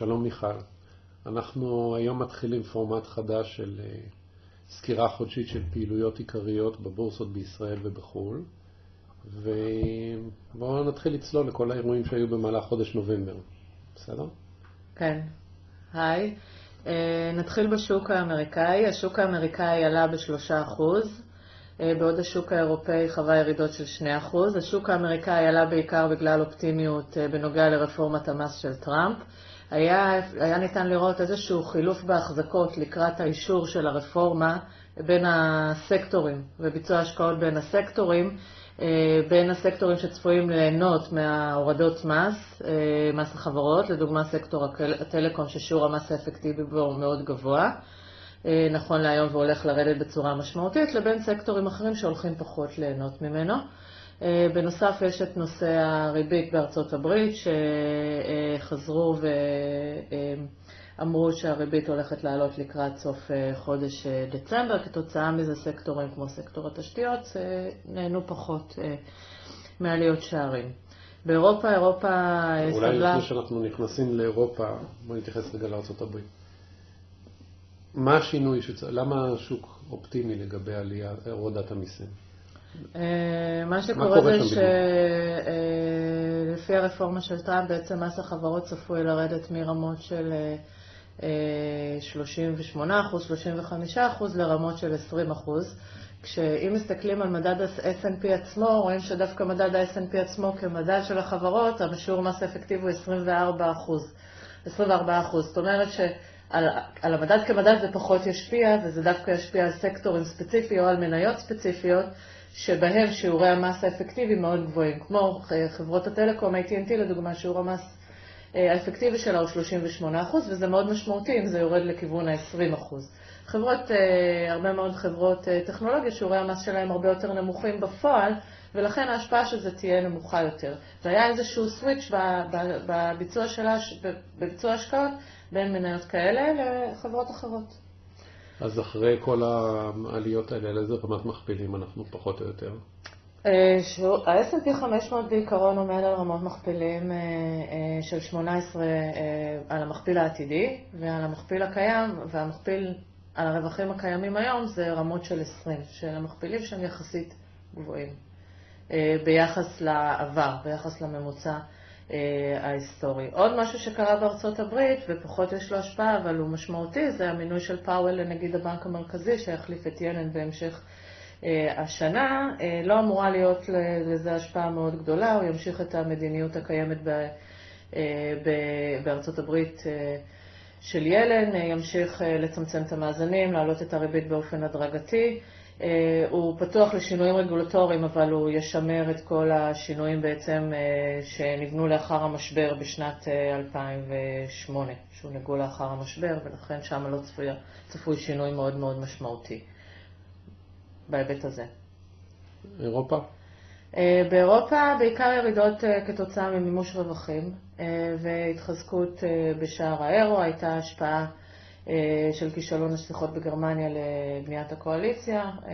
שלום מיכל. אנחנו היום מתחילים פורמט חדש של אה, סקירה חודשית של פעילויות עיקריות בבורסות בישראל ובחו"ל. ובואו נתחיל לצלול לכל האירועים שהיו במהלך חודש נובמבר. בסדר? כן. היי. אה, נתחיל בשוק האמריקאי. השוק האמריקאי עלה בשלושה אחוז. אה, בעוד השוק האירופאי חווה ירידות של 2%. השוק האמריקאי עלה בעיקר בגלל אופטימיות בנוגע לרפורמת המס של טראמפ. היה, היה ניתן לראות איזשהו חילוף בהחזקות לקראת האישור של הרפורמה בין הסקטורים וביצוע השקעות בין הסקטורים, אה, בין הסקטורים שצפויים ליהנות מההורדות מס, מס החברות, לדוגמה סקטור הטלקום ששיעור המס האפקטיבי בו מאוד גבוה. אה, נכון להיום והולך לרדת בצורה משמעותית, לבין סקטורים אחרים שהולכים פחות ליהנות ממנו. אה, בנוסף, יש את נושא הריבית בארצות הברית, שחזרו ואמרו שהריבית הולכת לעלות לקראת סוף אה, חודש דצמבר. כתוצאה מזה, סקטורים כמו סקטור התשתיות נהנו פחות מעליות שערים. באירופה, אירופה סבלה... אולי לפני שאנחנו נכנסים לאירופה, בואו נתייחס רגע לארה"ב. מה השינוי, שצ... למה השוק אופטימי לגבי הורדת המיסים? אה, מה שקורה זה שלפי אה, הרפורמה של טראמפ, בעצם מס החברות צפוי לרדת מרמות של 38 אה, 35 לרמות של 20 כשאם מסתכלים על מדד ה-S&P עצמו, רואים שדווקא מדד ה-S&P עצמו כמדד של החברות, השיעור מס האפקטיבי הוא 24 24 זאת אומרת ש... על, על המדד כמדד זה פחות ישפיע, וזה דווקא ישפיע על סקטורים ספציפיים או על מניות ספציפיות, שבהם שיעורי המס האפקטיבי מאוד גבוהים. כמו חברות הטלקום, AT&T לדוגמה, שיעור המס אה, האפקטיבי שלה הוא 38%, וזה מאוד משמעותי אם זה יורד לכיוון ה-20%. חברות, אה, הרבה מאוד חברות אה, טכנולוגיה, שיעורי המס שלהם הרבה יותר נמוכים בפועל, ולכן ההשפעה של זה תהיה נמוכה יותר. והיה איזשהו סוויץ' בביצוע, שלה, בביצוע השקעות בין מניות כאלה לחברות אחרות. אז אחרי כל העליות האלה, על איזה רמת מכפילים אנחנו פחות או יותר? אה, ה-S&P 500 בעיקרון עומד על רמות מכפילים אה, אה, של 18 על המכפיל העתידי ועל המכפיל הקיים, והמכפיל על הרווחים הקיימים היום זה רמות של 20, של המכפילים שהם יחסית גבוהים ביחס לעבר, ביחס לממוצע ההיסטורי. עוד משהו שקרה בארצות הברית, ופחות יש לו השפעה, אבל הוא משמעותי, זה המינוי של פאוול לנגיד הבנק המרכזי, שיחליף את ילן בהמשך אה, השנה. אה, לא אמורה להיות לזה השפעה מאוד גדולה, הוא ימשיך את המדיניות הקיימת בארצות הברית. של ילן, ימשיך לצמצם את המאזנים, להעלות את הריבית באופן הדרגתי. אה, הוא פתוח לשינויים רגולטוריים, אבל הוא ישמר את כל השינויים בעצם אה, שנבנו לאחר המשבר בשנת 2008, אה, שהונהגו לאחר המשבר, ולכן שם לא צפוי, צפוי שינוי מאוד מאוד משמעותי בהיבט הזה. אירופה? באירופה בעיקר ירידות כתוצאה ממימוש רווחים והתחזקות בשער האירו, הייתה השפעה של כישלון השיחות בגרמניה לבניית הקואליציה, אה,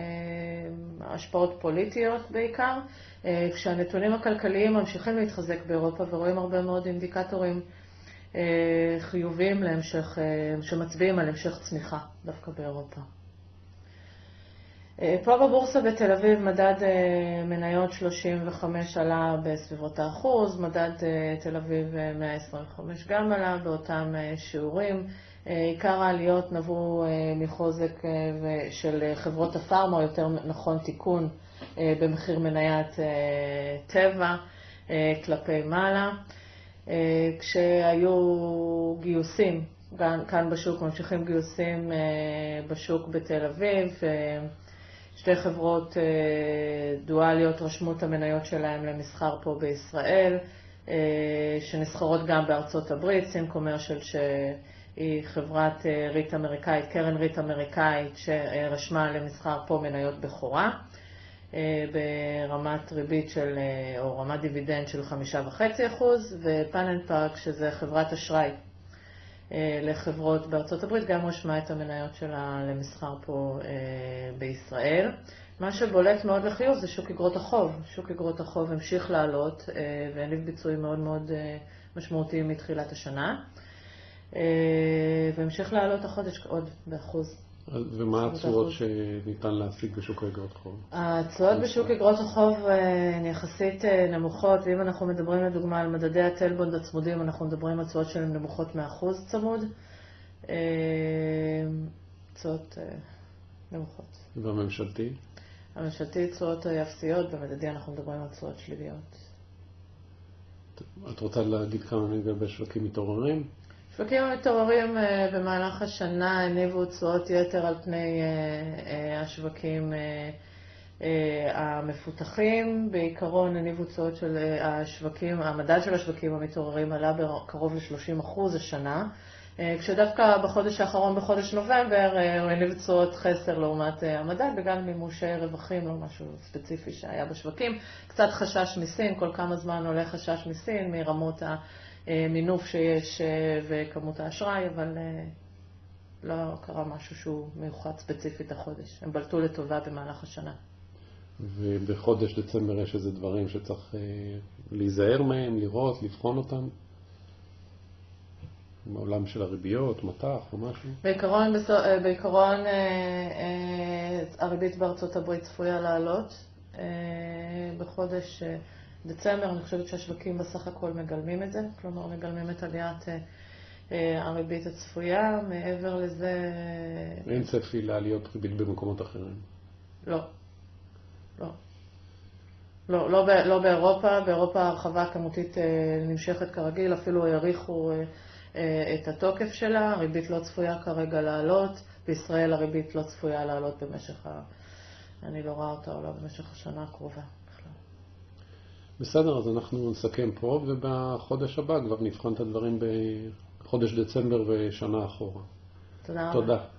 השפעות פוליטיות בעיקר, אה, כשהנתונים הכלכליים ממשיכים להתחזק באירופה ורואים הרבה מאוד אינדיקטורים חיוביים להמשך, שמצביעים על המשך צמיחה דווקא באירופה. פה בבורסה בתל אביב מדד מניות 35 עלה בסביבות האחוז, מדד תל אביב 125 גם עלה באותם שיעורים. עיקר העליות נבעו אה, מחוזק אה, של חברות הפארמה, יותר נכון תיקון אה, במחיר מניית טבע כלפי מעלה, כשהיו גיוסים, כאן בשוק ממשיכים גיוסים בשוק בתל אביב, שתי חברות דואליות רשמו את המניות שלהם למסחר פה בישראל, שנסחרות גם בארצות הברית, סין קומרשל ש... היא חברת אה, ריט אמריקאית, קרן ריט אמריקאית, שרשמה למסחר פה מניות בכורה, אה, ברמת ריבית של, אה, או רמת דיבידנד של 5.5%, ופאנל פארק, שזה חברת אשראי לחברות בארצות הברית, גם רשמה את המניות שלה למסחר פה בישראל. מה שבולט מאוד לחיוב זה שוק אגרות החוב. שוק אגרות החוב המשיך לעלות והניב ביצועים מאוד מאוד משמעותיים מתחילת השנה. והמשך לעלות החודש עוד באחוז. ומה התשואות שניתן להשיג בשוק האגרות חוב? התשואות בשוק אגרות החוב הן יחסית נמוכות, ואם אנחנו מדברים לדוגמה על מדדי הטלבונד הצמודים, אנחנו מדברים על תשואות שהן נמוכות מאחוז צמוד. תשואות נמוכות. והממשלתי? הממשלתי תשואות אפסיות, במדדי אנחנו מדברים על תשואות שליליות. את רוצה להגיד כמה לגבי שווקים מתעוררים? שווקים המתעוררים במהלך השנה הניבו תשואות יתר על פני השווקים המפותחים. בעיקרון הניבו תשואות של השווקים, המדד של השווקים המתעוררים עלה בקרוב ל-30% השנה, כשדווקא בחודש האחרון, בחודש נובמבר, הוא הניב תשואות חסר לעומת המדד, בגלל מימושי רווחים, לא משהו ספציפי שהיה בשווקים. קצת חשש מסין, כל כמה זמן עולה חשש מסין מרמות המינוף שיש וכמות האשראי, אבל לא קרה משהו שהוא מיוחד ספציפית החודש. הם בלטו לטובה במהלך השנה. ובחודש דצמבר יש איזה דברים שצריך להיזהר מהם, לראות, לבחון אותם? בעולם של הריביות, מטח או משהו? בעיקרון, בעיקרון הריבית בארצות הברית צפויה לעלות בחודש דצמבר. אני חושבת שהשווקים בסך הכל מגלמים את זה, כלומר מגלמים את עליית הריבית הצפויה. מעבר לזה... אין צפי לעליות ריבית במקומות אחרים? לא. לא. לא, לא באירופה. באירופה ההרחבה הכמותית נמשכת כרגיל, אפילו העריכו את התוקף שלה. הריבית לא צפויה כרגע לעלות. בישראל הריבית לא צפויה לעלות במשך ה... אני לא רואה אותה עולה במשך השנה הקרובה בכלל. בסדר, אז אנחנו נסכם פה, ובחודש הבא כבר נבחן את הדברים בחודש דצמבר ושנה אחורה. תודה רבה. תודה.